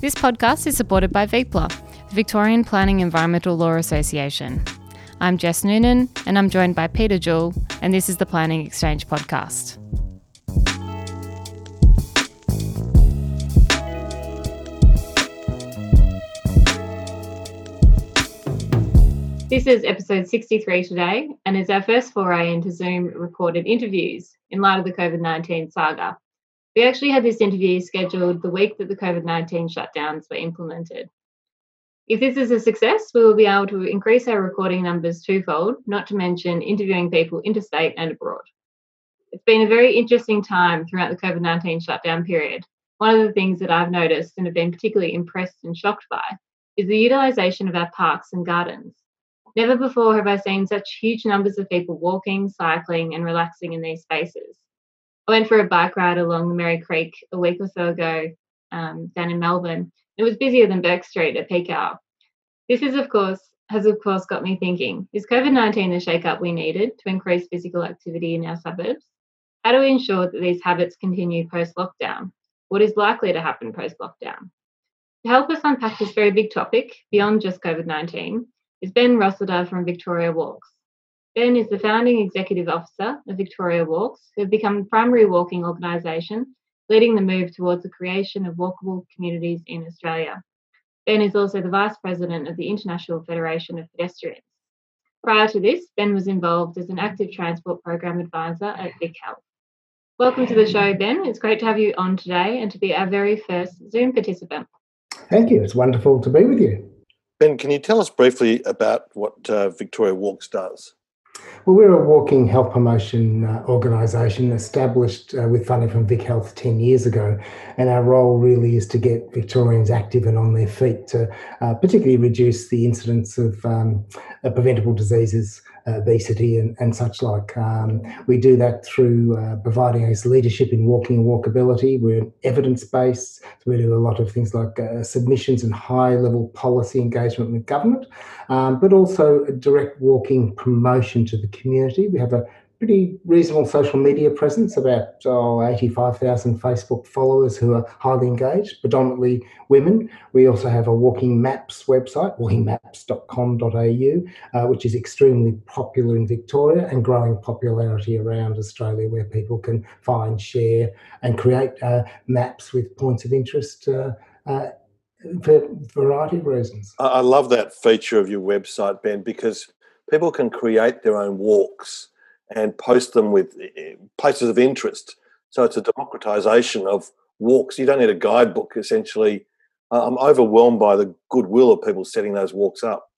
This podcast is supported by VIPLA, the Victorian Planning Environmental Law Association. I'm Jess Noonan, and I'm joined by Peter Jewell, and this is the Planning Exchange podcast. This is episode 63 today, and is our first foray into Zoom recorded interviews in light of the COVID 19 saga. We actually had this interview scheduled the week that the COVID 19 shutdowns were implemented. If this is a success, we will be able to increase our recording numbers twofold, not to mention interviewing people interstate and abroad. It's been a very interesting time throughout the COVID 19 shutdown period. One of the things that I've noticed and have been particularly impressed and shocked by is the utilisation of our parks and gardens. Never before have I seen such huge numbers of people walking, cycling, and relaxing in these spaces. I went for a bike ride along the Merri Creek a week or so ago um, down in Melbourne. It was busier than Bourke Street at peak hour. This is, of course, has of course got me thinking: Is COVID nineteen the shake-up we needed to increase physical activity in our suburbs? How do we ensure that these habits continue post-lockdown? What is likely to happen post-lockdown? To help us unpack this very big topic beyond just COVID 19, is Ben Rossiter from Victoria Walks. Ben is the founding executive officer of Victoria Walks, who have become the primary walking organisation, leading the move towards the creation of walkable communities in Australia. Ben is also the vice president of the International Federation of Pedestrians. Prior to this, Ben was involved as an active transport program advisor at Vic Health. Welcome to the show, Ben. It's great to have you on today and to be our very first Zoom participant. Thank you. It's wonderful to be with you. Ben, can you tell us briefly about what uh, Victoria Walks does? Well, we're a walking health promotion uh, organisation established uh, with funding from Vic Health 10 years ago. And our role really is to get Victorians active and on their feet to uh, particularly reduce the incidence of um, preventable diseases obesity and, and such like. Um, we do that through uh, providing us leadership in walking and walkability. We're evidence based, so we do a lot of things like uh, submissions and high level policy engagement with government, um, but also direct walking promotion to the community. We have a pretty reasonable social media presence, about oh, 85,000 Facebook followers who are highly engaged, predominantly women. We also have a Walking Maps website, walkingmaps.com.au, uh, which is extremely popular in Victoria and growing popularity around Australia, where people can find, share, and create uh, maps with points of interest. Uh, uh for a variety of reasons. I love that feature of your website, Ben, because people can create their own walks and post them with eh, eh, places of interest. So it's a democratization of walks. You don't need a guidebook, essentially. I'm overwhelmed by the goodwill of people setting those walks up.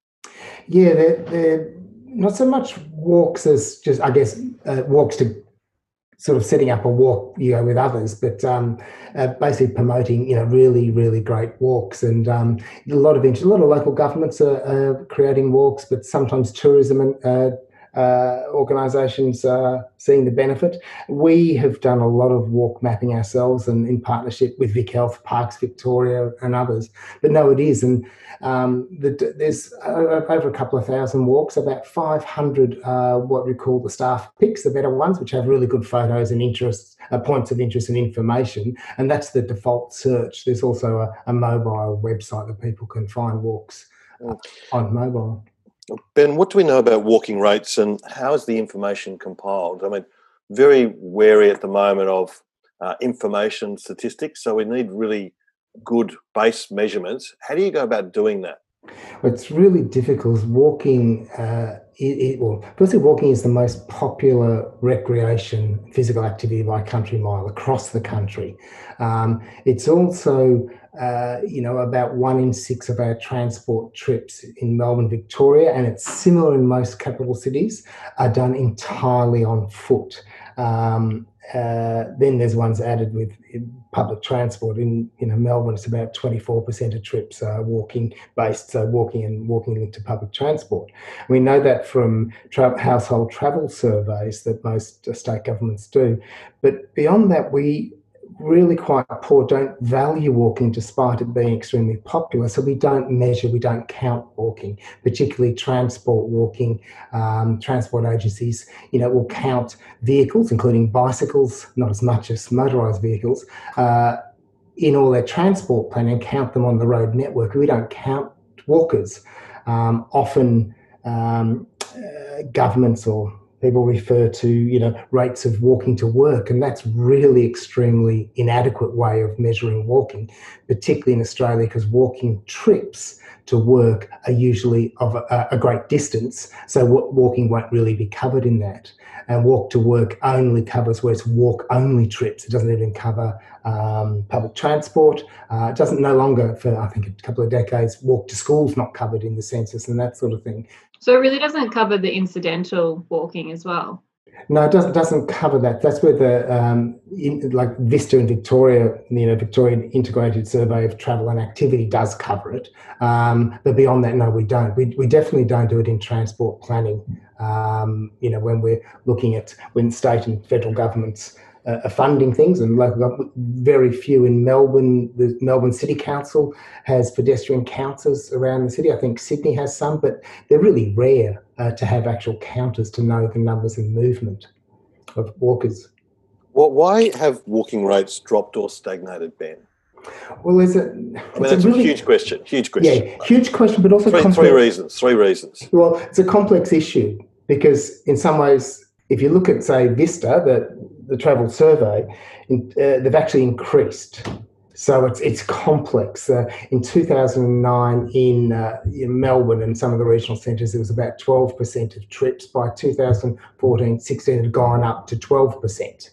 Yeah, they're, they're not so much walks as just, I guess, uh, walks to sort of setting up a walk, you know, with others, but um, uh, basically promoting, you know, really, really great walks. And um, a lot of interest, a lot of local governments are, are creating walks, but sometimes tourism and uh, uh, organisations uh, seeing the benefit. We have done a lot of walk mapping ourselves and in partnership with Vic Health, Parks Victoria, and others. But no, it is. And um, the, there's uh, over a couple of thousand walks, about 500 uh, what we call the staff picks, the better ones, which have really good photos and interests, uh, points of interest and information. And that's the default search. There's also a, a mobile website that people can find walks mm. on mobile. Ben, what do we know about walking rates and how is the information compiled? I mean, very wary at the moment of uh, information statistics, so we need really good base measurements. How do you go about doing that? It's really difficult. Walking, uh, it, it, well, firstly, walking is the most popular recreation physical activity by country mile across the country. Um, it's also uh, you know, about one in six of our transport trips in Melbourne, Victoria, and it's similar in most capital cities, are done entirely on foot. Um, uh, then there's ones added with public transport. In you know Melbourne, it's about 24% of trips are walking based, so walking and walking into public transport. We know that from tra- household travel surveys that most state governments do. But beyond that, we really quite poor, don't value walking despite it being extremely popular. So we don't measure, we don't count walking, particularly transport walking. Um, transport agencies, you know, will count vehicles, including bicycles, not as much as motorised vehicles. Uh, in all their transport planning count them on the road network. We don't count walkers. Um, often um, uh, governments or people refer to you know rates of walking to work and that's really extremely inadequate way of measuring walking particularly in australia because walking trips to work are usually of a, a great distance so walking won't really be covered in that. And walk to work only covers where it's walk only trips. It doesn't even cover um, public transport. Uh, it doesn't no longer for i think a couple of decades walk to school's not covered in the census and that sort of thing so it really doesn't cover the incidental walking as well. No, it doesn't doesn't cover that. That's where the um, in, like Vista in Victoria, you know, Victorian Integrated Survey of Travel and Activity does cover it. Um, but beyond that, no, we don't. We, we definitely don't do it in transport planning. Um, you know, when we're looking at when state and federal governments uh, funding things, and local government, very few in Melbourne. The Melbourne City Council has pedestrian counters around the city. I think Sydney has some, but they're really rare uh, to have actual counters to know the numbers and movement of walkers. Well, why have walking rates dropped or stagnated, Ben? Well, there's a. I mean, that's a, really, a, huge question. Huge question. Yeah, huge question, but also three, complex. three reasons. Three reasons. Well, it's a complex issue because, in some ways, if you look at, say, Vista, the the travel survey, in, uh, they've actually increased. So it's it's complex. Uh, in 2009, in, uh, in Melbourne and some of the regional centres, it was about 12% of trips. By 2014, 16 had gone up to 12%.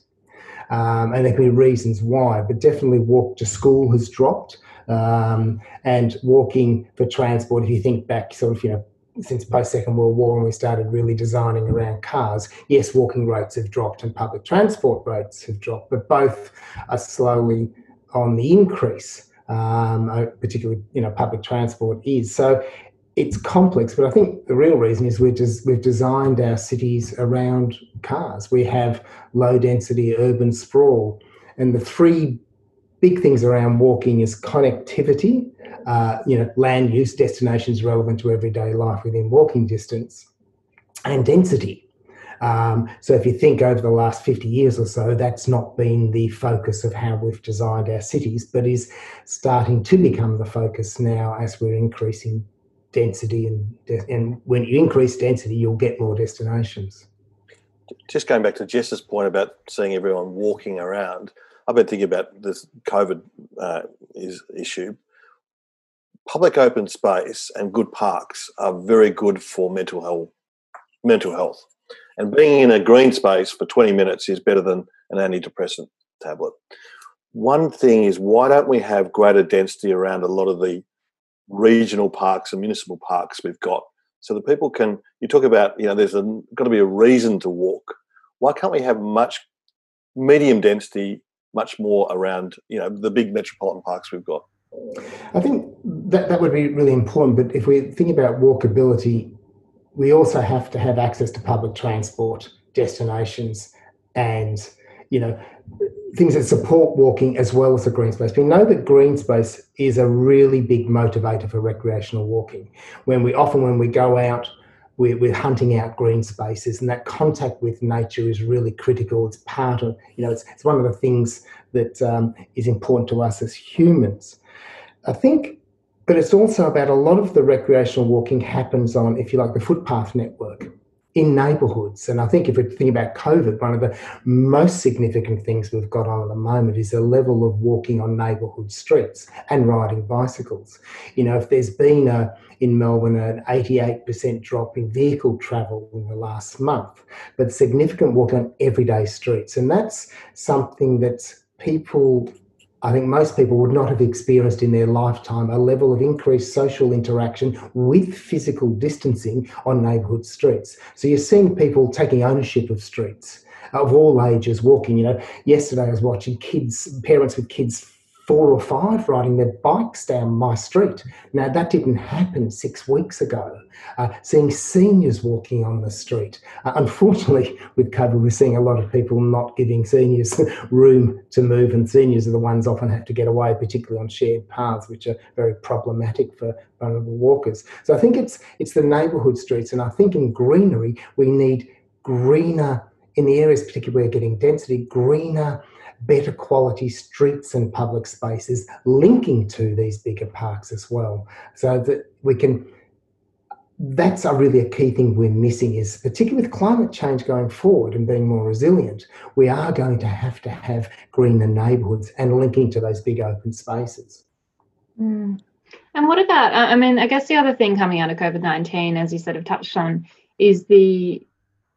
Um, and there can be reasons why, but definitely walk to school has dropped. Um, and walking for transport, if you think back, sort of, you know, since post Second World War when we started really designing around cars, yes, walking rates have dropped and public transport rates have dropped, but both are slowly on the increase. Um, uh, particularly, you know, public transport is so. It's complex, but I think the real reason is just, we've designed our cities around cars. We have low density urban sprawl, and the three big things around walking is connectivity, uh, you know, land use, destinations relevant to everyday life within walking distance, and density. Um, so if you think over the last 50 years or so, that's not been the focus of how we've designed our cities, but is starting to become the focus now as we're increasing density. And, and when you increase density, you'll get more destinations. Just going back to Jess's point about seeing everyone walking around, I've been thinking about this COVID uh, is, issue public open space and good parks are very good for mental health. Mental health, and being in a green space for 20 minutes is better than an antidepressant tablet. One thing is, why don't we have greater density around a lot of the regional parks and municipal parks we've got, so that people can? You talk about, you know, there's a, got to be a reason to walk. Why can't we have much medium density, much more around, you know, the big metropolitan parks we've got? I think that, that would be really important. But if we think about walkability, we also have to have access to public transport destinations and you know things that support walking as well as the green space. We know that green space is a really big motivator for recreational walking. When we often when we go out, we're, we're hunting out green spaces, and that contact with nature is really critical. It's part of you know it's, it's one of the things that um, is important to us as humans. I think, but it's also about a lot of the recreational walking happens on, if you like, the footpath network in neighbourhoods. And I think if we think about COVID, one of the most significant things we've got on at the moment is the level of walking on neighbourhood streets and riding bicycles. You know, if there's been a in Melbourne an 88% drop in vehicle travel in the last month, but significant walking on everyday streets. And that's something that people I think most people would not have experienced in their lifetime a level of increased social interaction with physical distancing on neighbourhood streets. So you're seeing people taking ownership of streets of all ages walking. You know, yesterday I was watching kids, parents with kids four or five riding their bikes down my street. Now, that didn't happen six weeks ago. Uh, seeing seniors walking on the street. Uh, unfortunately, with COVID, we're seeing a lot of people not giving seniors room to move, and seniors are the ones often have to get away, particularly on shared paths, which are very problematic for vulnerable walkers. So I think it's it's the neighbourhood streets, and I think in greenery we need greener in the areas particularly where we're getting density, greener better quality streets and public spaces linking to these bigger parks as well, so that we can that's a really a key thing we're missing is particularly with climate change going forward and being more resilient we are going to have to have greener neighbourhoods and linking to those big open spaces mm. and what about i mean i guess the other thing coming out of covid-19 as you sort of touched on is the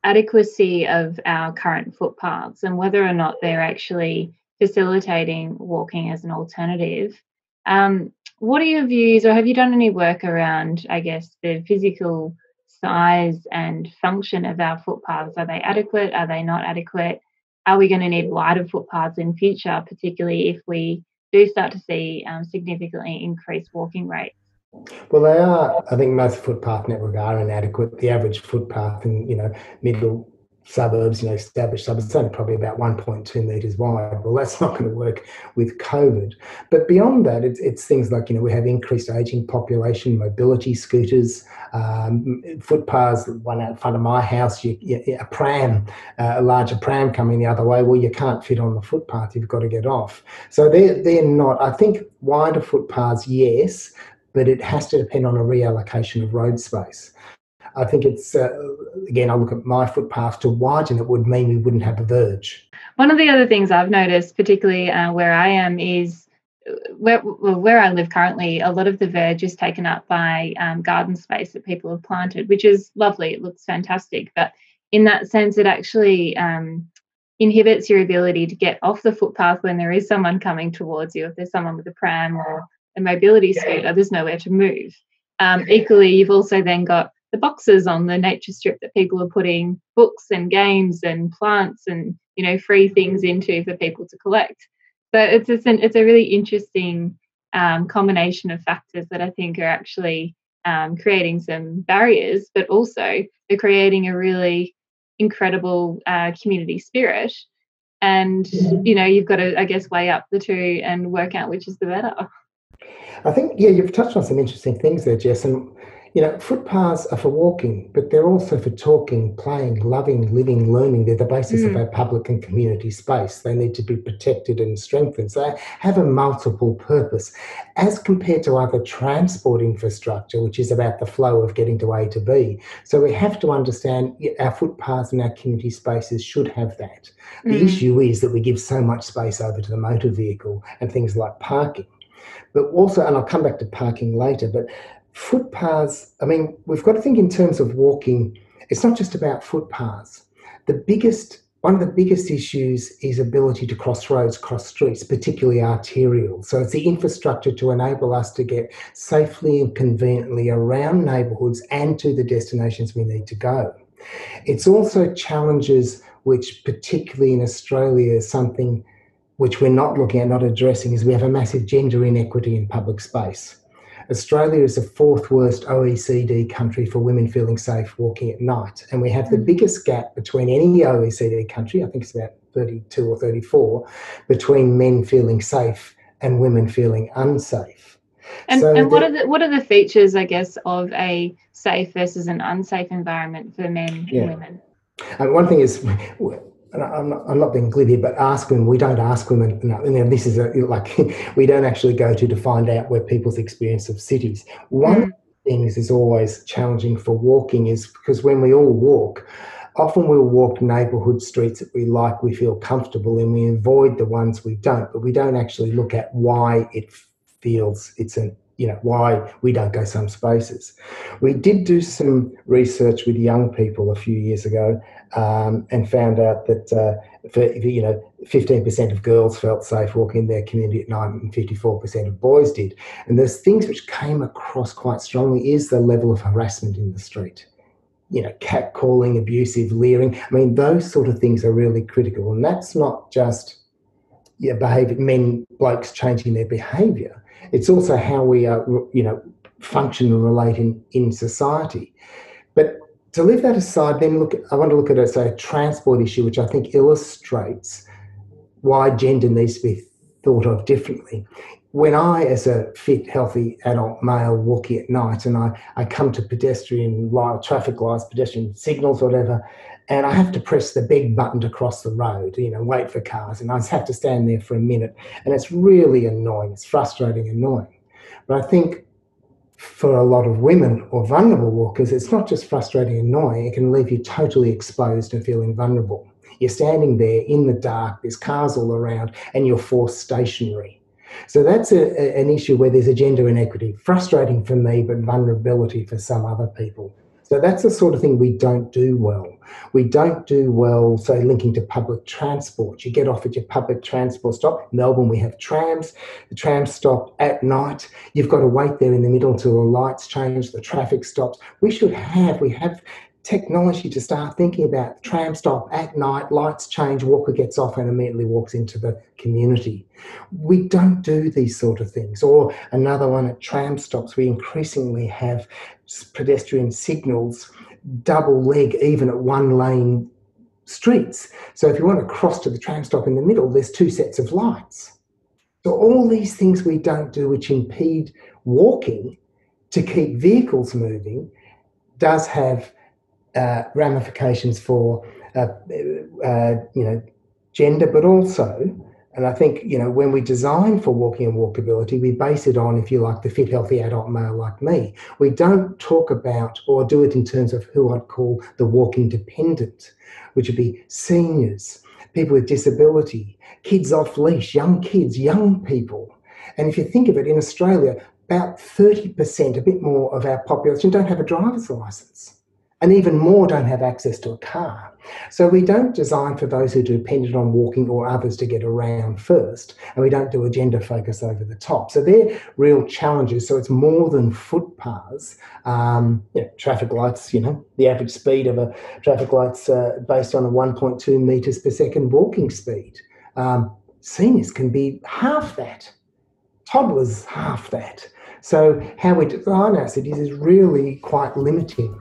adequacy of our current footpaths and whether or not they're actually facilitating walking as an alternative um, what are your views, or have you done any work around, I guess, the physical size and function of our footpaths? Are they adequate? Are they not adequate? Are we going to need wider footpaths in future, particularly if we do start to see um, significantly increased walking rates? Well, they are. I think most footpath network are inadequate. The average footpath in you know middle suburbs, you know, established suburbs, it's only probably about 1.2 metres wide. Well, that's not going to work with COVID. But beyond that, it's, it's things like, you know, we have increased ageing population, mobility scooters, um, footpaths, one out front of my house, you, you, a pram, uh, a larger pram coming the other way. Well, you can't fit on the footpath, you've got to get off. So they're, they're not, I think wider footpaths, yes, but it has to depend on a reallocation of road space. I think it's, uh, again, I look at my footpath to widen it would mean we wouldn't have a verge. One of the other things I've noticed, particularly uh, where I am, is uh, where, where I live currently, a lot of the verge is taken up by um, garden space that people have planted, which is lovely. It looks fantastic. But in that sense, it actually um, inhibits your ability to get off the footpath when there is someone coming towards you. If there's someone with a pram or a mobility scooter, there's nowhere to move. Um, equally, you've also then got the boxes on the nature strip that people are putting books and games and plants and you know free things into for people to collect. So it's just an, it's a really interesting um, combination of factors that I think are actually um, creating some barriers, but also they're creating a really incredible uh, community spirit. And you know you've got to I guess weigh up the two and work out which is the better. I think yeah you've touched on some interesting things there, Jess, and you know, footpaths are for walking, but they're also for talking, playing, loving, living, learning. They're the basis mm. of our public and community space. They need to be protected and strengthened. So they have a multiple purpose as compared to other transport infrastructure, which is about the flow of getting to A to B. So we have to understand our footpaths and our community spaces should have that. The mm. issue is that we give so much space over to the motor vehicle and things like parking. But also, and I'll come back to parking later, but footpaths, I mean, we've got to think in terms of walking. It's not just about footpaths. The biggest, one of the biggest issues is ability to cross roads, cross streets, particularly arterial. So it's the infrastructure to enable us to get safely and conveniently around neighbourhoods and to the destinations we need to go. It's also challenges which, particularly in Australia, is something which we're not looking at, not addressing, is we have a massive gender inequity in public space. Australia is the fourth worst OECD country for women feeling safe walking at night. And we have the mm. biggest gap between any OECD country, I think it's about 32 or 34, between men feeling safe and women feeling unsafe. And, so and what are the what are the features, I guess, of a safe versus an unsafe environment for men yeah. and women? And one thing is I'm not, I'm not, being glib here, but ask women. We don't ask women. No, and this is a, like we don't actually go to to find out where people's experience of cities. One mm. things is always challenging for walking is because when we all walk, often we'll walk neighbourhood streets that we like, we feel comfortable, and we avoid the ones we don't. But we don't actually look at why it feels it's an you know why we don't go some spaces. We did do some research with young people a few years ago um, and found out that uh, for, you know 15% of girls felt safe walking in their community at night and 54% of boys did. And there's things which came across quite strongly is the level of harassment in the street. You know, catcalling, abusive, leering. I mean, those sort of things are really critical. And that's not just yeah, behavior, men, blokes changing their behavior it's also how we are, you know, function and relate in, in society. But to leave that aside, then look, I want to look at a, say, a transport issue, which I think illustrates why gender needs to be thought of differently. when I, as a fit, healthy adult male, walking at night and I, I come to pedestrian light, traffic lights, pedestrian signals, whatever, and I have to press the big button to cross the road, you know, wait for cars, and I just have to stand there for a minute. And it's really annoying. It's frustrating, annoying. But I think for a lot of women or vulnerable walkers, it's not just frustrating, and annoying, it can leave you totally exposed and feeling vulnerable. You're standing there in the dark, there's cars all around, and you're forced stationary. So that's a, an issue where there's a gender inequity. Frustrating for me, but vulnerability for some other people. So that's the sort of thing we don't do well. We don't do well, say, linking to public transport. You get off at your public transport stop. Melbourne, we have trams. The trams stop at night. You've got to wait there in the middle till the lights change, the traffic stops. We should have, we have technology to start thinking about tram stop at night, lights change, walker gets off and immediately walks into the community. We don't do these sort of things. Or another one at tram stops, we increasingly have pedestrian signals double leg even at one lane streets. So if you want to cross to the tram stop in the middle, there's two sets of lights. So all these things we don't do which impede walking to keep vehicles moving does have uh, ramifications for uh, uh, you know gender, but also, and I think you know when we design for walking and walkability, we base it on, if you like, the fit, healthy adult male like me. We don't talk about or do it in terms of who I'd call the walking dependent, which would be seniors, people with disability, kids off leash, young kids, young people. And if you think of it, in Australia, about 30%, a bit more of our population don't have a driver's license and even more don't have access to a car. So we don't design for those who are dependent on walking or others to get around first, and we don't do a gender focus over the top. So they're real challenges. So it's more than footpaths. Um, you know, traffic lights, you know, the average speed of a traffic light's uh, based on a 1.2 meters per second walking speed. Um, seniors can be half that. Toddlers half that. So how we design our cities is really quite limiting.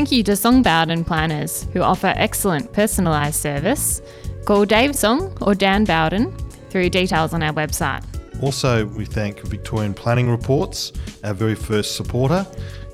Thank you to Song Bowden Planners, who offer excellent personalised service. Call Dave Song or Dan Bowden through details on our website. Also, we thank Victorian Planning Reports, our very first supporter.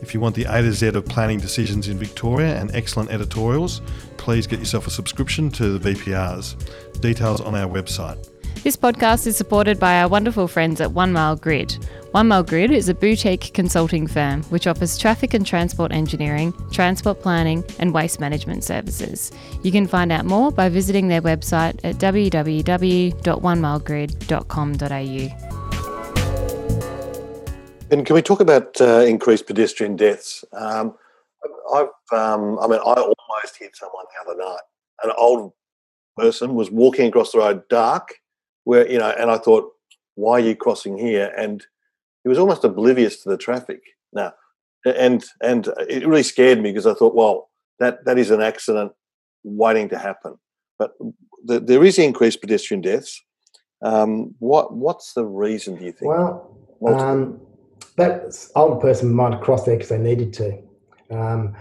If you want the A to Z of planning decisions in Victoria and excellent editorials, please get yourself a subscription to the VPRs. Details on our website. This podcast is supported by our wonderful friends at One Mile Grid. One Mile Grid is a boutique consulting firm which offers traffic and transport engineering, transport planning, and waste management services. You can find out more by visiting their website at www.onemilegrid.com.au. And can we talk about uh, increased pedestrian deaths? Um, I've, um, I mean, I almost hit someone the other night. An old person was walking across the road dark, where you know, and I thought, why are you crossing here? And he was almost oblivious to the traffic. Now, and and it really scared me because I thought, well, that that is an accident waiting to happen. But the, there is increased pedestrian deaths. Um, what what's the reason? Do you think? Well, um, that older person might have crossed there because they needed to. Um,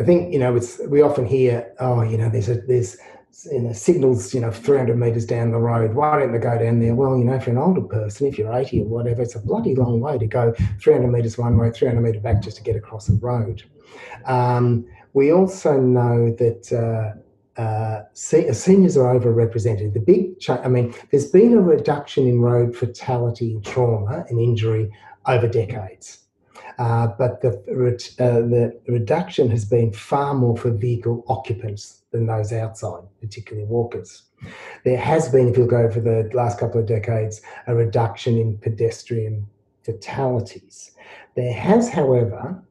I think you know it's we often hear, oh, you know, there's a there's you know, signals, you know, 300 metres down the road. Why don't they go down there? Well, you know, for an older person, if you're 80 or whatever, it's a bloody long way to go 300 metres one way, 300 metres back just to get across a road. Um, we also know that uh, uh, seniors are overrepresented. The big, ch- I mean, there's been a reduction in road fatality trauma and injury over decades. Uh, but the, uh, the reduction has been far more for vehicle occupants than those outside, particularly walkers. There has been, if you look over the last couple of decades, a reduction in pedestrian fatalities. There has, however,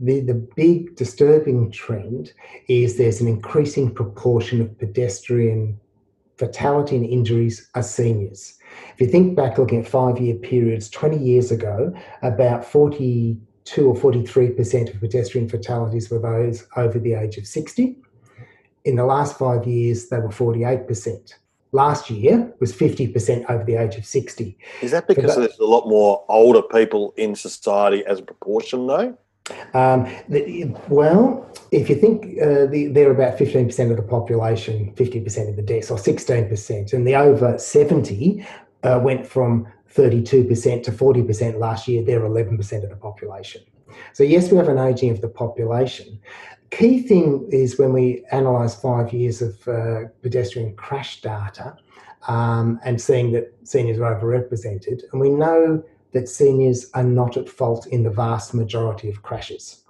the, the big disturbing trend is there's an increasing proportion of pedestrian fatality and injuries are seniors. If you think back looking at five year periods, 20 years ago, about 42 or 43% of pedestrian fatalities were those over the age of 60 in the last five years, they were 48%. Last year was 50% over the age of 60. Is that because that, there's a lot more older people in society as a proportion, though? Um, the, well, if you think uh, the, they're about 15% of the population, 50% of the deaths, or 16%, and the over 70 uh, went from 32% to 40% last year, they're 11% of the population. So, yes, we have an ageing of the population. Key thing is when we analyse five years of uh, pedestrian crash data um, and seeing that seniors are overrepresented, and we know that seniors are not at fault in the vast majority of crashes.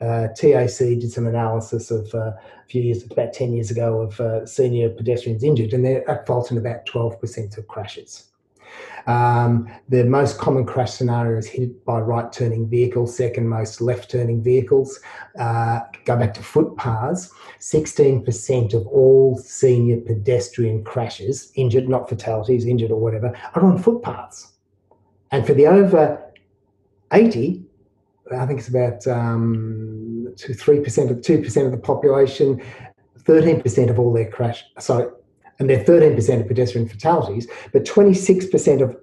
Uh, TAC did some analysis of uh, a few years, about 10 years ago, of uh, senior pedestrians injured, and they're at fault in about 12% of crashes. Um, the most common crash scenario is hit by right turning vehicles, second most left turning vehicles. Uh, go back to footpaths 16% of all senior pedestrian crashes, injured, not fatalities, injured or whatever, are on footpaths. And for the over 80, I think it's about um, two, 3% of 2% of the population, 13% of all their crash, sorry, and they're 13% of pedestrian fatalities, but 26% of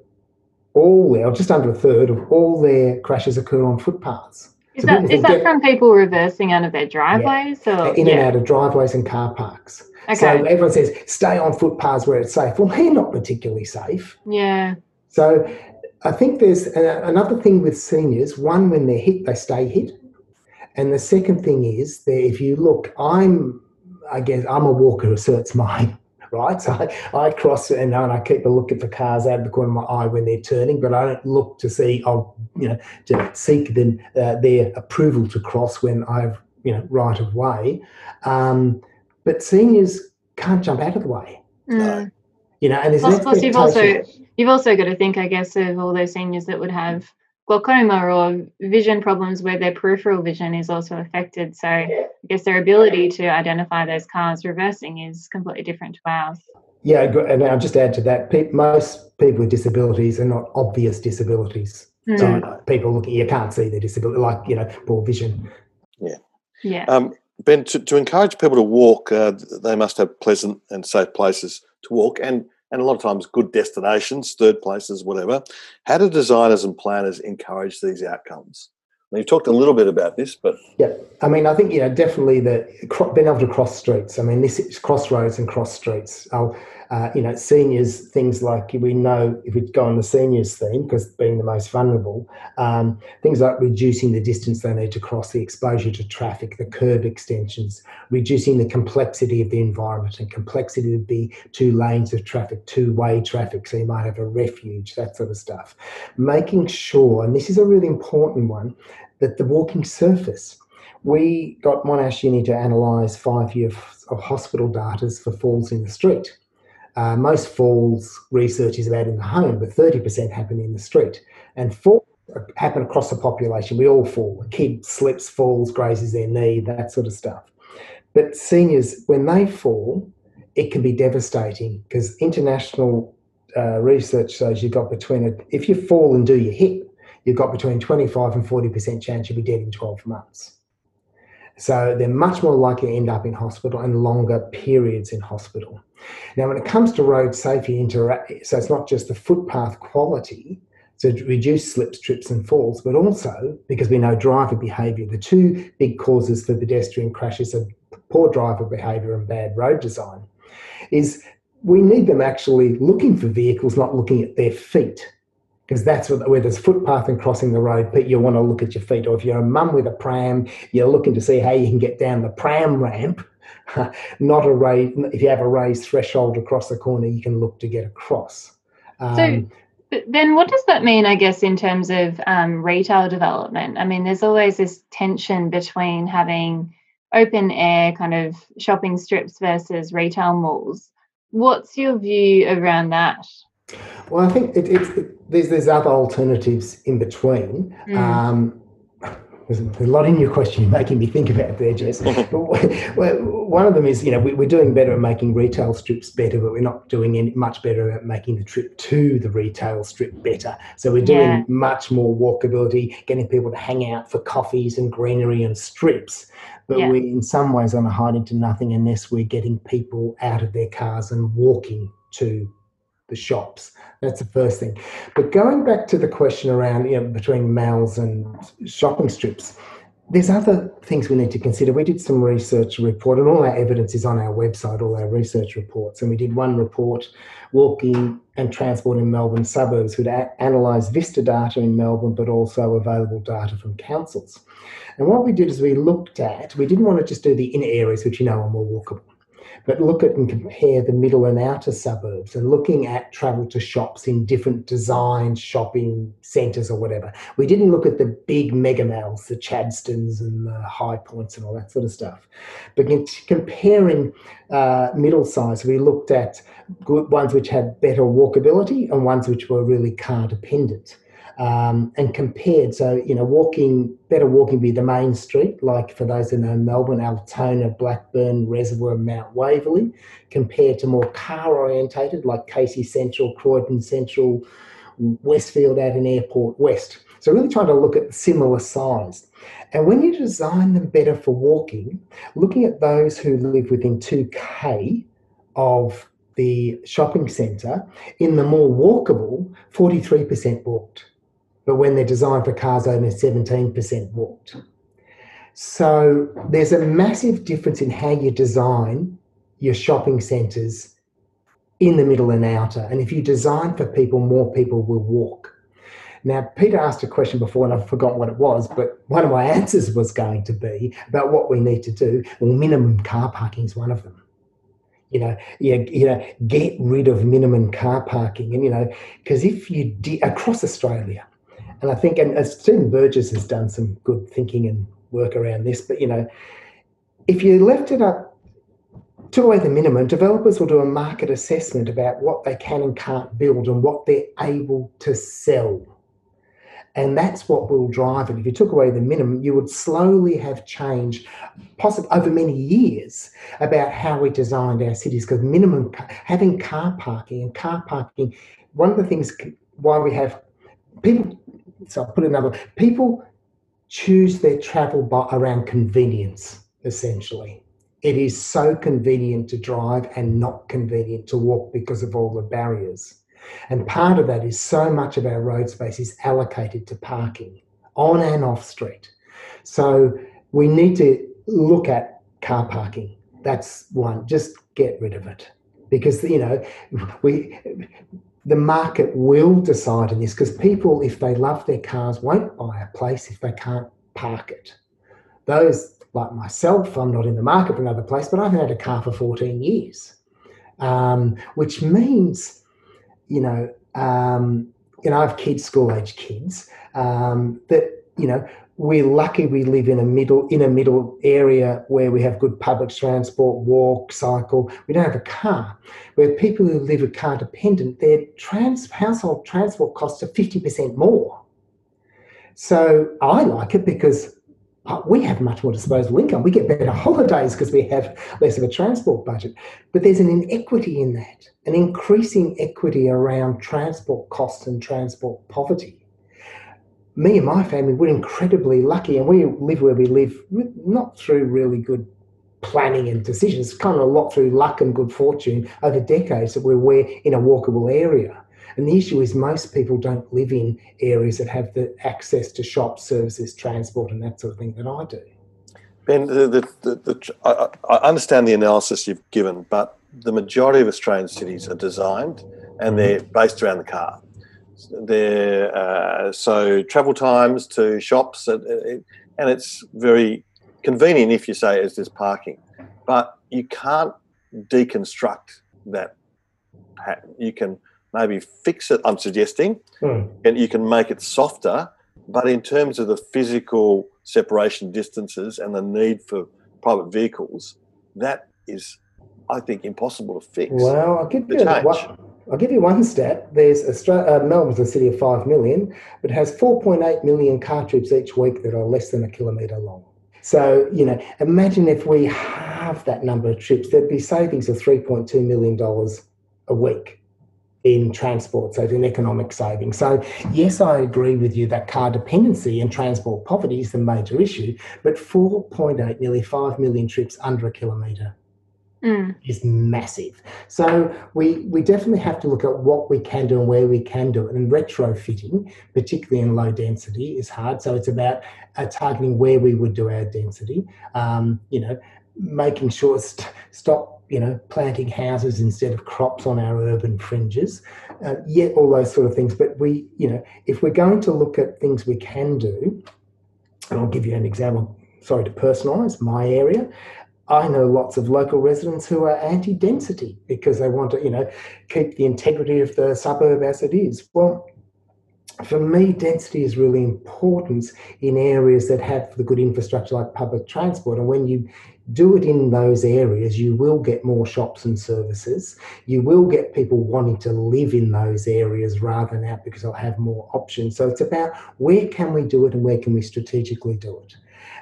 all their, or just under a third of all their crashes occur on footpaths. Is so that, is that get, from people reversing out of their driveways? Yeah, or? In yeah. and out of driveways and car parks. Okay. So everyone says, stay on footpaths where it's safe. Well, they're not particularly safe. Yeah. So I think there's a, another thing with seniors. One, when they're hit, they stay hit. And the second thing is that if you look, I'm, I guess, I'm a walker, so it's my right? So I, I cross and, and I keep a look at the cars out of the corner of my eye when they're turning, but I don't look to see, I'll, you know, to seek them, uh, their approval to cross when I've, you know, right of way. Um, but seniors can't jump out of the way. Mm. You know, and there's plus, plus you've also you've also got to think, I guess, of all those seniors that would have glaucoma or vision problems where their peripheral vision is also affected. So I guess their ability to identify those cars reversing is completely different to ours. Yeah, and I'll just add to that. most people with disabilities are not obvious disabilities. Mm. So people looking, you can't see their disability, like you know, poor vision. Yeah. Yeah. Um, ben, to, to, encourage people to walk, uh, they must have pleasant and safe places to walk, and and a lot of times good destinations, third places, whatever. How do designers and planners encourage these outcomes? Mean, you've talked a little bit about this, but yeah, I mean, I think you know definitely the being able to cross streets. I mean, this is crossroads and cross streets. I'll uh, you know, seniors, things like we know if we go on the seniors theme, because being the most vulnerable, um, things like reducing the distance they need to cross, the exposure to traffic, the curb extensions, reducing the complexity of the environment, and complexity would be two lanes of traffic, two way traffic, so you might have a refuge, that sort of stuff. Making sure, and this is a really important one, that the walking surface, we got Monash Uni to analyse five years of hospital data for falls in the street. Uh, most falls research is about in the home, but 30% happen in the street. And falls happen across the population. We all fall. A kid slips, falls, grazes their knee, that sort of stuff. But seniors, when they fall, it can be devastating because international uh, research shows you've got between, a, if you fall and do your hip, you've got between 25 and 40% chance you'll be dead in 12 months. So they're much more likely to end up in hospital and longer periods in hospital. Now, when it comes to road safety, so it's not just the footpath quality, to reduce slips, trips, and falls, but also because we know driver behaviour. The two big causes for pedestrian crashes are poor driver behaviour and bad road design. Is we need them actually looking for vehicles, not looking at their feet because that's where there's footpath and crossing the road, but you want to look at your feet. Or if you're a mum with a pram, you're looking to see how you can get down the pram ramp, not a. If you have a raised threshold across the corner, you can look to get across. Um, so then what does that mean, I guess, in terms of um, retail development? I mean, there's always this tension between having open air kind of shopping strips versus retail malls. What's your view around that? Well, I think it, it's it, there's there's other alternatives in between. Mm. Um, there's a lot in your question you're making me think about there, Jess. one of them is, you know, we, are doing better at making retail strips better, but we're not doing any, much better at making the trip to the retail strip better. So we're doing yeah. much more walkability, getting people to hang out for coffees and greenery and strips. But yeah. we're in some ways on a hiding to nothing unless we're getting people out of their cars and walking to the shops. That's the first thing. But going back to the question around you know, between malls and shopping strips, there's other things we need to consider. We did some research report, and all our evidence is on our website, all our research reports. And we did one report, walking and transport in Melbourne suburbs, which analysed Vista data in Melbourne, but also available data from councils. And what we did is we looked at, we didn't want to just do the inner areas, which you know are more walkable but look at and compare the middle and outer suburbs and looking at travel to shops in different design shopping centres or whatever. We didn't look at the big mega malls, the Chadstones and the High Points and all that sort of stuff. But comparing uh, middle size, we looked at good ones which had better walkability and ones which were really car dependent um, and compared. So, you know, walking, better walking be the main street, like for those who know Melbourne, Altona, Blackburn, Reservoir, Mount Waverley, compared to more car orientated, like Casey Central, Croydon Central, Westfield out in Airport West. So, really trying to look at similar size. And when you design them better for walking, looking at those who live within 2K of the shopping centre, in the more walkable, 43% walked but when they're designed for cars, only 17% walked. So there's a massive difference in how you design your shopping centres in the middle and outer. And if you design for people, more people will walk. Now, Peter asked a question before, and I've forgotten what it was, but one of my answers was going to be about what we need to do. Well, minimum car parking is one of them. You know, you, you know, get rid of minimum car parking, and you know, because if you di- across Australia, and I think, and Stephen Burgess has done some good thinking and work around this, but you know, if you left it up, took away the minimum, developers will do a market assessment about what they can and can't build and what they're able to sell. And that's what will drive it. If you took away the minimum, you would slowly have changed, possibly over many years, about how we designed our cities. Because minimum, having car parking and car parking, one of the things why we have people so I'll put another people choose their travel by, around convenience, essentially. It is so convenient to drive and not convenient to walk because of all the barriers. And part of that is so much of our road space is allocated to parking on and off street. So we need to look at car parking. That's one. Just get rid of it because you know we the market will decide in this because people, if they love their cars, won't buy a place if they can't park it. Those, like myself, I'm not in the market for another place, but I've had a car for 14 years, um, which means, you know, um, you know, I have kids, school age kids, um, that, you know, we're lucky we live in a middle in a middle area where we have good public transport, walk, cycle. We don't have a car. Where people who live a car dependent, their trans, household transport costs are fifty percent more. So I like it because uh, we have much more disposable income. We get better holidays because we have less of a transport budget. But there's an inequity in that, an increasing equity around transport costs and transport poverty me and my family, we're incredibly lucky, and we live where we live, not through really good planning and decisions, it's kind of a lot through luck and good fortune over decades that we're, we're in a walkable area. And the issue is most people don't live in areas that have the access to shops, services, transport, and that sort of thing that I do. Ben, the, the, the, I understand the analysis you've given, but the majority of Australian cities are designed and they're based around the car there. Uh, so travel times to shops, and it's very convenient if you say as there's parking, but you can't deconstruct that pattern. You can maybe fix it. I'm suggesting, mm. and you can make it softer. But in terms of the physical separation distances and the need for private vehicles, that is, I think, impossible to fix. Well, give you one, I'll give you one stat. There's Australia, uh, Melbourne's a city of 5 million, but has 4.8 million car trips each week that are less than a kilometre long. So, you know, imagine if we halve that number of trips, there'd be savings of $3.2 million a week in transport, so an economic saving. So, yes, I agree with you that car dependency and transport poverty is the major issue, but 4.8, nearly 5 million trips under a kilometre Mm. is massive. So we we definitely have to look at what we can do and where we can do it. And retrofitting, particularly in low density, is hard. So it's about uh, targeting where we would do our density. Um, you know, making sure st- stop you know planting houses instead of crops on our urban fringes. Uh, yet all those sort of things. But we you know if we're going to look at things we can do, and I'll give you an example. Sorry to personalise my area. I know lots of local residents who are anti-density because they want to, you know, keep the integrity of the suburb as it is. Well, for me, density is really important in areas that have the good infrastructure like public transport. And when you do it in those areas, you will get more shops and services. You will get people wanting to live in those areas rather than out because they'll have more options. So it's about where can we do it and where can we strategically do it.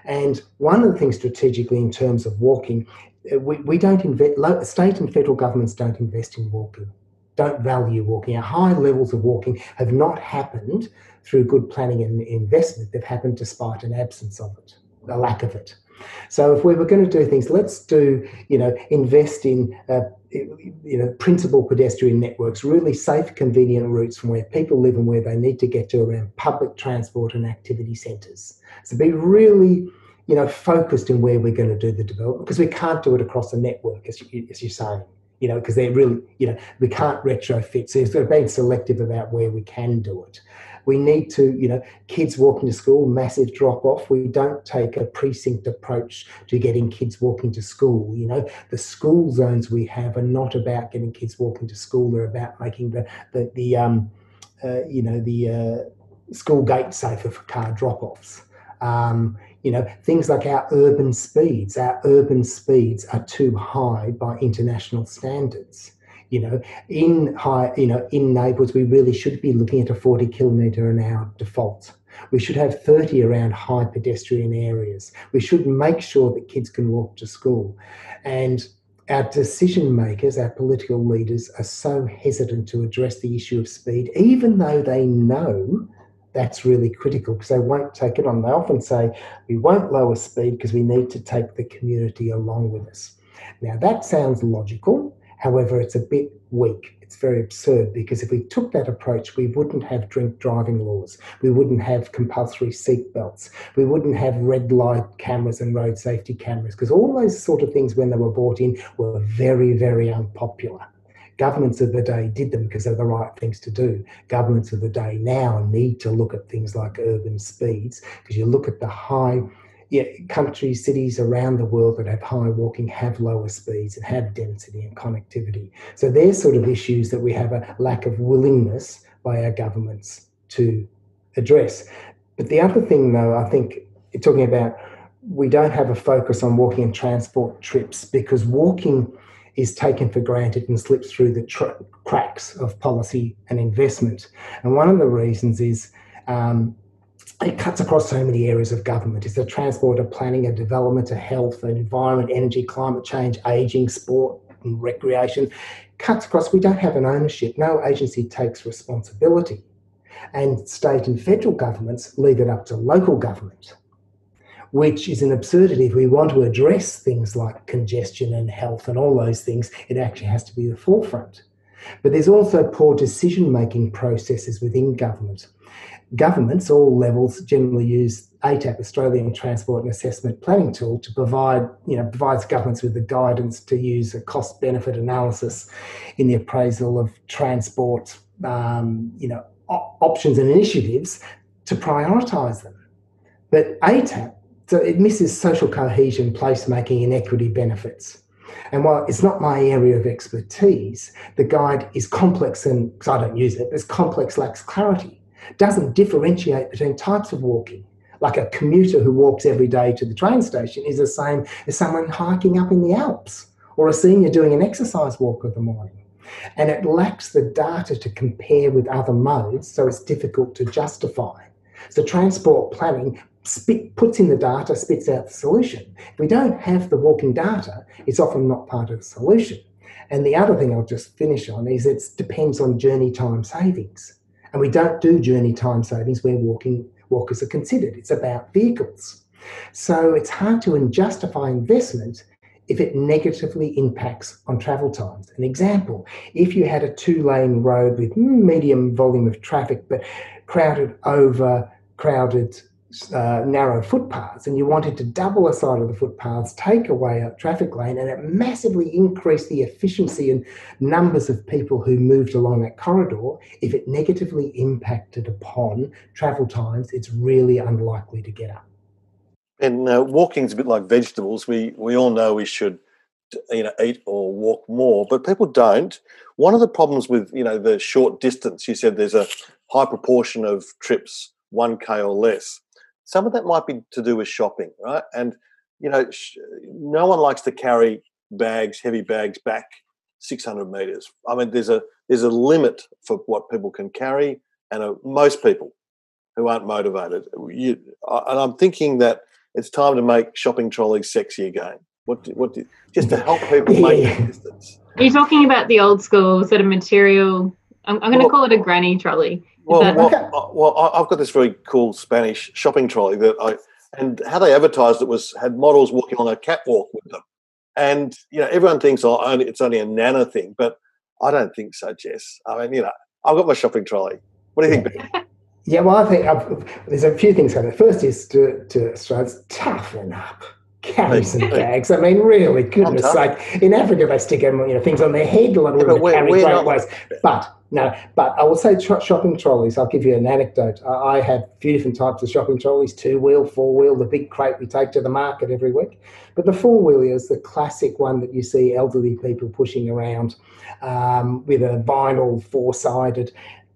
And one of the things strategically in terms of walking, uh, we, we don't invest, state and federal governments don't invest in walking, don't value walking. Our high levels of walking have not happened through good planning and investment, they've happened despite an absence of it, a lack of it. So if we were going to do things, let's do, you know, invest in, uh, you know, principal pedestrian networks, really safe, convenient routes from where people live and where they need to get to around public transport and activity centres. So be really, you know, focused in where we're going to do the development because we can't do it across a network, as, you, as you're saying. You know, because they're really, you know, we can't retrofit. So it's being selective about where we can do it. We need to, you know, kids walking to school, massive drop off. We don't take a precinct approach to getting kids walking to school. You know, the school zones we have are not about getting kids walking to school. They're about making the the, the um, uh, you know, the uh, school gate safer for car drop offs. Um, you know, things like our urban speeds. Our urban speeds are too high by international standards. You know, in high, you know, in neighbourhoods, we really should be looking at a 40 kilometre an hour default. We should have 30 around high pedestrian areas. We should make sure that kids can walk to school. And our decision makers, our political leaders, are so hesitant to address the issue of speed, even though they know that's really critical because they won't take it on. They often say, we won't lower speed because we need to take the community along with us. Now, that sounds logical. However, it's a bit weak. It's very absurd because if we took that approach, we wouldn't have drink driving laws. We wouldn't have compulsory seat belts. We wouldn't have red light cameras and road safety cameras because all those sort of things, when they were brought in, were very, very unpopular. Governments of the day did them because they're the right things to do. Governments of the day now need to look at things like urban speeds because you look at the high yeah, countries, cities around the world that have high walking have lower speeds and have density and connectivity. So they're sort of issues that we have a lack of willingness by our governments to address. But the other thing, though, I think you're talking about we don't have a focus on walking and transport trips because walking is taken for granted and slips through the cracks of policy and investment. And one of the reasons is um, it cuts across so many areas of government. It's the transport, of planning, and development, of health, and environment, energy, climate change, ageing, sport, and recreation. Cuts across. We don't have an ownership. No agency takes responsibility, and state and federal governments leave it up to local government which is an absurdity. If we want to address things like congestion and health and all those things, it actually has to be the forefront. But there's also poor decision making processes within government. Governments, all levels, generally use ATAP, Australian Transport and Assessment Planning Tool, to provide, you know, provides governments with the guidance to use a cost benefit analysis in the appraisal of transport, um, you know, op- options and initiatives to prioritise them. But ATAP so it misses social cohesion, placemaking, and equity benefits. And while it's not my area of expertise, the guide is complex and because I don't use it, it's complex, lacks clarity, doesn't differentiate between types of walking. Like a commuter who walks every day to the train station is the same as someone hiking up in the Alps or a senior doing an exercise walk of the morning. And it lacks the data to compare with other modes, so it's difficult to justify. So transport planning spit, puts in the data, spits out the solution. If we don't have the walking data, it's often not part of the solution. And the other thing I'll just finish on is it depends on journey time savings. And we don't do journey time savings where walking walkers are considered. It's about vehicles. So it's hard to justify investment if it negatively impacts on travel times. An example, if you had a two lane road with medium volume of traffic but crowded over crowded uh, narrow footpaths and you wanted to double the side of the footpaths, take away a traffic lane, and it massively increased the efficiency and numbers of people who moved along that corridor, if it negatively impacted upon travel times, it's really unlikely to get up. And uh, walking's a bit like vegetables. We we all know we should you know eat or walk more, but people don't. One of the problems with you know the short distance, you said there's a high proportion of trips 1k or less some of that might be to do with shopping, right? And you know, sh- no one likes to carry bags, heavy bags back 600 meters. I mean, there's a there's a limit for what people can carry, and uh, most people who aren't motivated. You, and I'm thinking that it's time to make shopping trolleys sexy again. What do, what do, just to help people make yeah. distance. Are you talking about the old school sort of material? I'm, I'm going to well, call it a granny trolley. Well, well, okay? Uh, well, I've got this very cool Spanish shopping trolley that I, and how they advertised it was had models walking on a catwalk with them, and you know everyone thinks oh only, it's only a nano thing, but I don't think so, Jess. I mean, you know, I've got my shopping trolley. What do you think? Yeah, well, I think I've, there's a few things going. First is to to Australians toughen up carry some bags. I mean, really, goodness sake. In Africa, they stick you know, things on their head, a lot of yeah, carry great ways. But no, but I will say shopping trolleys. I'll give you an anecdote. I have a few different types of shopping trolleys: two wheel, four wheel, the big crate we take to the market every week. But the four wheel is the classic one that you see elderly people pushing around um, with a vinyl four sided.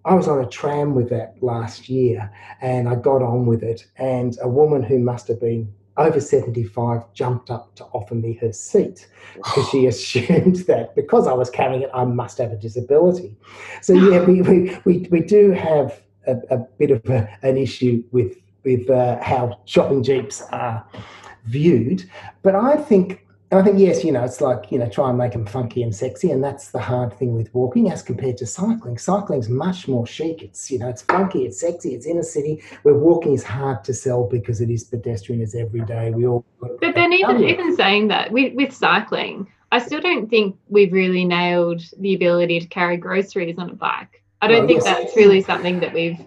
I was on a tram with that last year, and I got on with it. And a woman who must have been over 75 jumped up to offer me her seat because she assumed that because I was carrying it, I must have a disability. So, yeah, we, we, we, we do have a, a bit of a, an issue with, with uh, how shopping jeeps are viewed. But I think and I think, yes, you know, it's like, you know, try and make them funky and sexy. And that's the hard thing with walking as compared to cycling. Cycling's much more chic. It's, you know, it's funky, it's sexy, it's inner city, where walking is hard to sell because it is pedestrian, it's every day. We all. But then, even, even saying that, with, with cycling, I still don't think we've really nailed the ability to carry groceries on a bike. I don't well, think yes. that's really something that we've.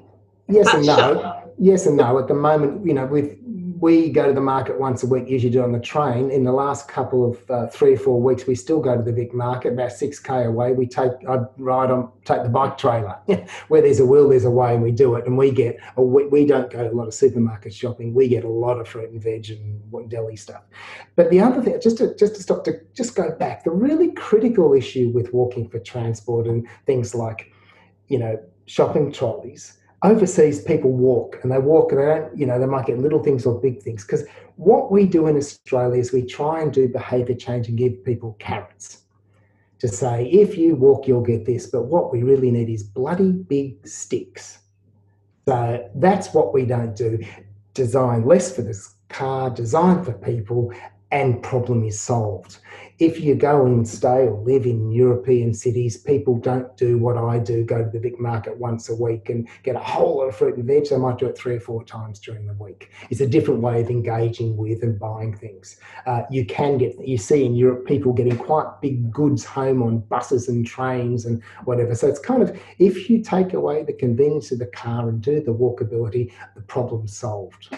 Yes and no. Yes and no. At the moment, you know, with we go to the market once a week, usually do on the train. In the last couple of uh, three or four weeks, we still go to the Vic Market, about six k away. We take I ride on take the bike trailer. Where there's a will, there's a way, and we do it. And we get we, we don't go to a lot of supermarket shopping. We get a lot of fruit and veg and deli stuff. But the other thing, just to just to stop to just go back, the really critical issue with walking for transport and things like, you know, shopping trolleys overseas people walk and they walk and they don't you know they might get little things or big things. Because what we do in australia is we try and do behavior change and give people carrots to say if you walk you'll get this. But what we really need is bloody big sticks. So that's what we don't do. Design less for this car design for people and problem is solved if you go and stay or live in European cities, people don't do what I do, go to the Vic market once a week and get a whole lot of fruit and veg. They might do it three or four times during the week. It's a different way of engaging with and buying things. Uh, you can get, you see in Europe, people getting quite big goods home on buses and trains and whatever. So it's kind of, if you take away the convenience of the car and do the walkability, the problem's solved.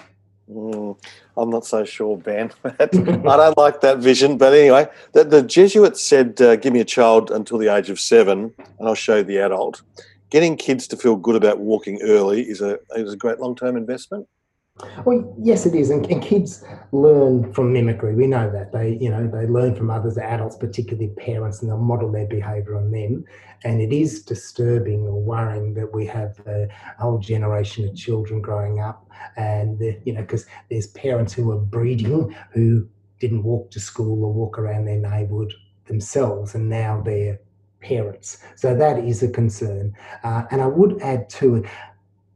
Mm, I'm not so sure, Ben. I don't like that vision. But anyway, the, the Jesuits said, uh, give me a child until the age of seven, and I'll show you the adult. Getting kids to feel good about walking early is a, is a great long term investment. Well, yes, it is, and, and, kids learn from mimicry. We know that they, you know, they learn from others, adults, particularly parents, and they'll model their behaviour on them. And it is disturbing or worrying that we have a whole generation of children growing up, and you know, because there's parents who are breeding who didn't walk to school or walk around their neighbourhood themselves, and now they're parents. So that is a concern. Uh, and I would add to it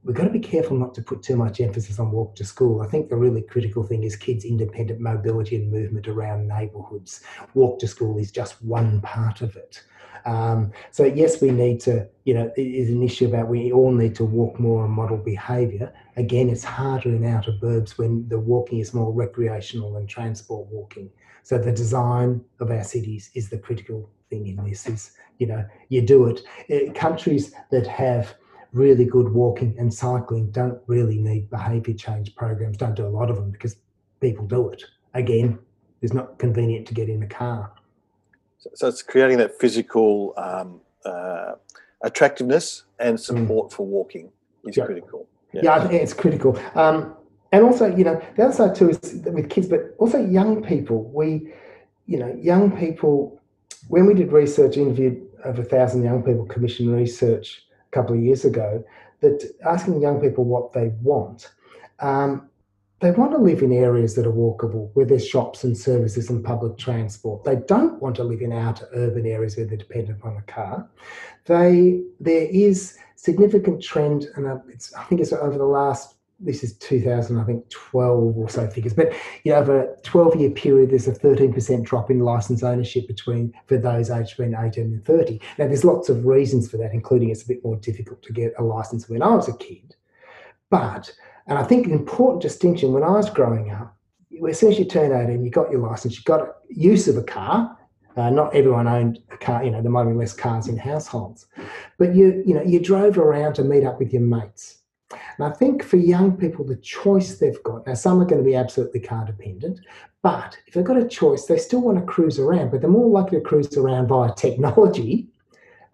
we've got to be careful not to put too much emphasis on walk to school. I think the really critical thing is kids' independent mobility and movement around neighbourhoods. Walk to school is just one part of it. Um, so yes, we need to, you know, it is an issue about we all need to walk more and model behaviour. Again, it's harder in outer burbs when the walking is more recreational than transport walking. So the design of our cities is the critical thing in this. Is you know you do it. Uh, countries that have really good walking and cycling don't really need behaviour change programs. Don't do a lot of them because people do it. Again, it's not convenient to get in a car. So, so it's creating that physical um, uh, attractiveness and support mm. for walking is yeah. critical. Yeah. yeah, I think it's critical. Um, and also, you know, the other side too is with kids, but also young people. We, you know, young people. When we did research, interviewed over a thousand young people, commissioned research a couple of years ago, that asking young people what they want. Um, they want to live in areas that are walkable, where there's shops and services and public transport. They don't want to live in outer urban areas where they're dependent on a car. They there is significant trend, and uh, it's, I think it's over the last this is 2000, I think 12 or so figures, but you know, over a 12 year period, there's a 13% drop in license ownership between for those aged between 18 and 30. Now, there's lots of reasons for that, including it's a bit more difficult to get a license when I was a kid. But and I think an important distinction when I was growing up, as soon as you turn 18, you got your license, you got use of a car. Uh, not everyone owned a car, you know, there might be less cars in households. But you, you know, you drove around to meet up with your mates. And I think for young people, the choice they've got, now some are going to be absolutely car dependent, but if they've got a choice, they still want to cruise around, but they're more likely to cruise around via technology,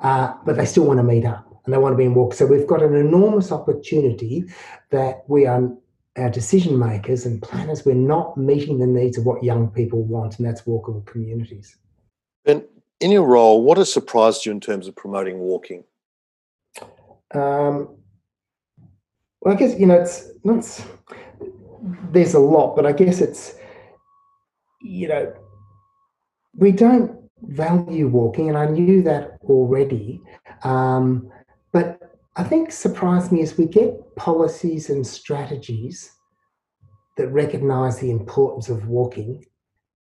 uh, but they still want to meet up and they want to be in walk. So we've got an enormous opportunity that we are our decision makers and planners, we're not meeting the needs of what young people want, and that's walkable communities. And in your role, what has surprised you in terms of promoting walking? Um, well, I guess you know it's not. There's a lot, but I guess it's you know we don't value walking, and I knew that already. Um, but I think surprised me is we get policies and strategies that recognise the importance of walking.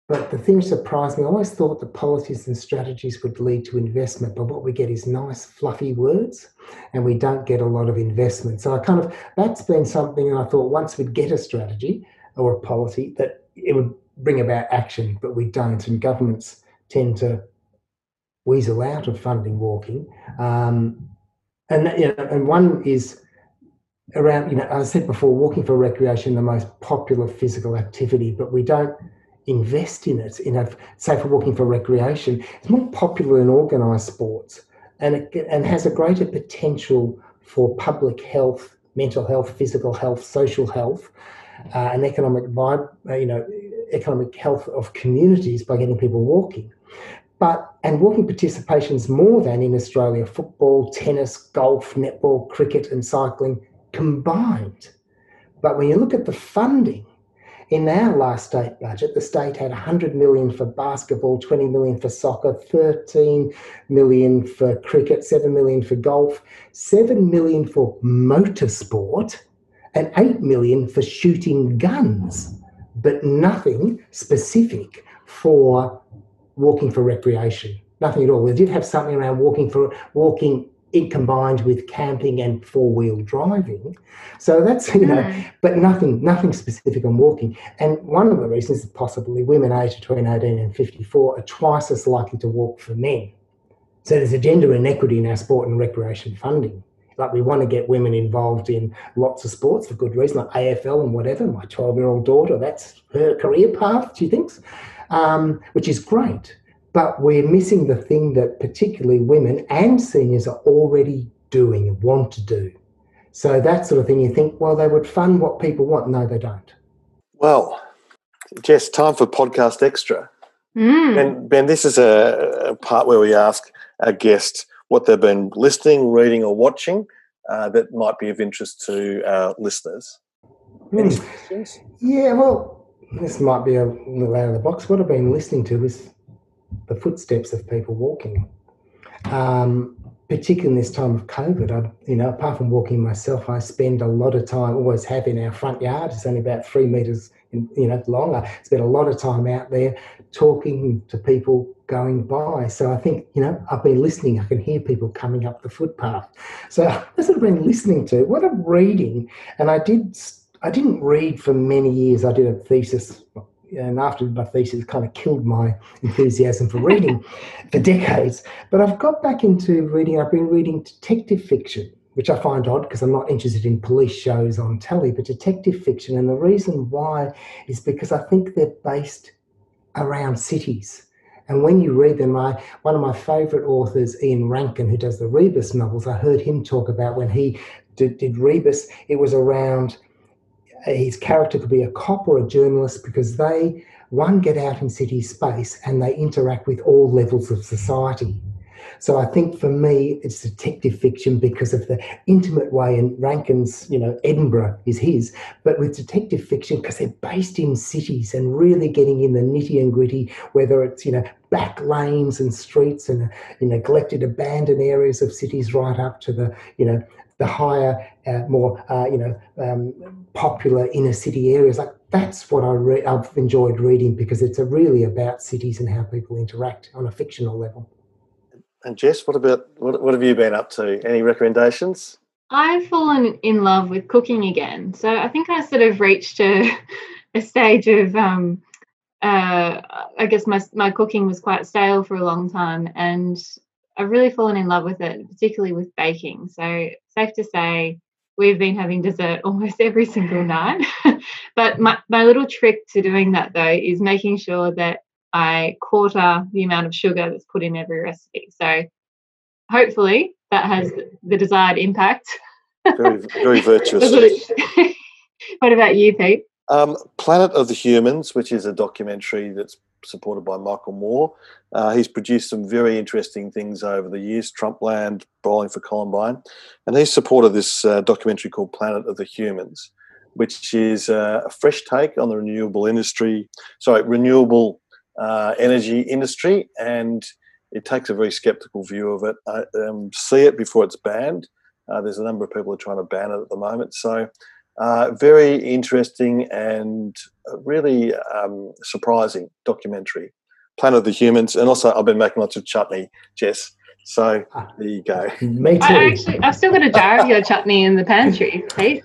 But the thing that surprised me, I always thought the policies and strategies would lead to investment, but what we get is nice, fluffy words, and we don't get a lot of investment. So I kind of, that's been something, and I thought once we'd get a strategy or a policy, that it would bring about action, but we don't. And governments tend to weasel out of funding walking. Um, and you know, and one is around. You know, I said before, walking for recreation, the most popular physical activity, but we don't invest in it. In a say for walking for recreation, it's more popular in organised sports, and it and has a greater potential for public health, mental health, physical health, social health, uh, and economic vibe. Uh, you know, economic health of communities by getting people walking. But and walking participation is more than in Australia football, tennis, golf, netball, cricket, and cycling combined. But when you look at the funding, in our last state budget, the state had 100 million for basketball, 20 million for soccer, 13 million for cricket, 7 million for golf, 7 million for motorsport, and 8 million for shooting guns, but nothing specific for walking for recreation. Nothing at all. We did have something around walking for walking it combined with camping and four wheel driving. So that's you know, mm. but nothing nothing specific on walking. And one of the reasons is possibly women aged between 18 and 54 are twice as likely to walk for men. So there's a gender inequity in our sport and recreation funding. Like we want to get women involved in lots of sports for good reason, like AFL and whatever. My 12 year old daughter, that's her career path, she thinks um, which is great. But we're missing the thing that particularly women and seniors are already doing and want to do. So that sort of thing, you think, well, they would fund what people want. No, they don't. Well, Jess, time for podcast extra. Mm. Ben, ben, this is a, a, part where we ask our guests what they've been listening, reading, or watching uh, that might be of interest to our listeners. Mm. Yeah, well, this might be a little out of the box. What I've been listening to is the footsteps of people walking. Um, particularly in this time of COVID, I, you know, apart from walking myself, I spend a lot of time, always have in our front yard. It's only about three metres, you know, long. I spend a lot of time out there talking to people going by. So I think, you know, I've been listening. I can hear people coming up the footpath. So that's what I've been listening to. What I'm reading, and I did, I didn't read for many years. I did a thesis and after my thesis kind of killed my enthusiasm for reading for decades. But I've got back into reading, I've been reading detective fiction, which I find odd because I'm not interested in police shows on telly, but detective fiction. And the reason why is because I think they're based around cities. And when you read them, I, one of my favourite authors, Ian Rankin, who does the Rebus novels, I heard him talk about when he did, did Rebus, it was around his character could be a cop or a journalist because they, one, get out in city space and they interact with all levels of society. So I think for me, it's detective fiction because of the intimate way, and Rankin's, you know, Edinburgh is his, but with detective fiction because they're based in cities and really getting in the nitty and gritty, whether it's, you know, back lanes and streets and you know, neglected, abandoned areas of cities right up to the, you know, the higher, uh, more uh, you know um, popular inner city areas. Like that's what I re- I've enjoyed reading because it's really about cities and how people interact on a fictional level. And Jess, what about what, what have you been up to? Any recommendations? I've fallen in love with cooking again. So I think I sort of reached a, a stage of um, uh, I guess my my cooking was quite stale for a long time, and I've really fallen in love with it, particularly with baking. So safe to say we've been having dessert almost every single night. but my, my little trick to doing that though is making sure that I quarter the amount of sugar that's put in every recipe. So hopefully that has the desired impact. Very, very virtuous. what about you, Pete? Um, Planet of the Humans, which is a documentary that's supported by Michael Moore. Uh, he's produced some very interesting things over the years, Trumpland, Bowling for Columbine. And he's supported this uh, documentary called Planet of the Humans, which is uh, a fresh take on the renewable industry, sorry, renewable uh, energy industry. And it takes a very skeptical view of it. Um, see it before it's banned. Uh, there's a number of people who are trying to ban it at the moment. So uh, very interesting and really um, surprising documentary. Planet of the Humans, and also I've been making lots of chutney, Jess. So ah, there you go. Me too. I actually, I've still got a jar of your chutney in the pantry, Pete.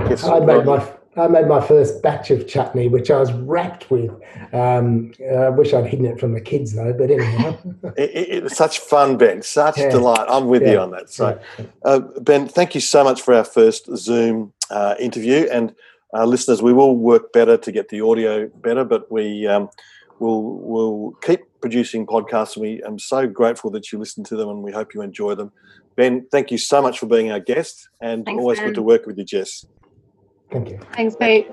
Yes, I made my I made my first batch of chutney, which I was wrapped with. Um, I wish I'd hidden it from the kids though, but anyway. it, it, it's such fun, Ben. Such yeah. delight. I'm with yeah. you on that. So, uh, Ben, thank you so much for our first Zoom uh, interview. And uh, listeners, we will work better to get the audio better, but we um, will will keep producing podcasts. And we am so grateful that you listen to them, and we hope you enjoy them. Ben, thank you so much for being our guest, and Thanks, always ben. good to work with you, Jess. Thank you. Thanks, Pete.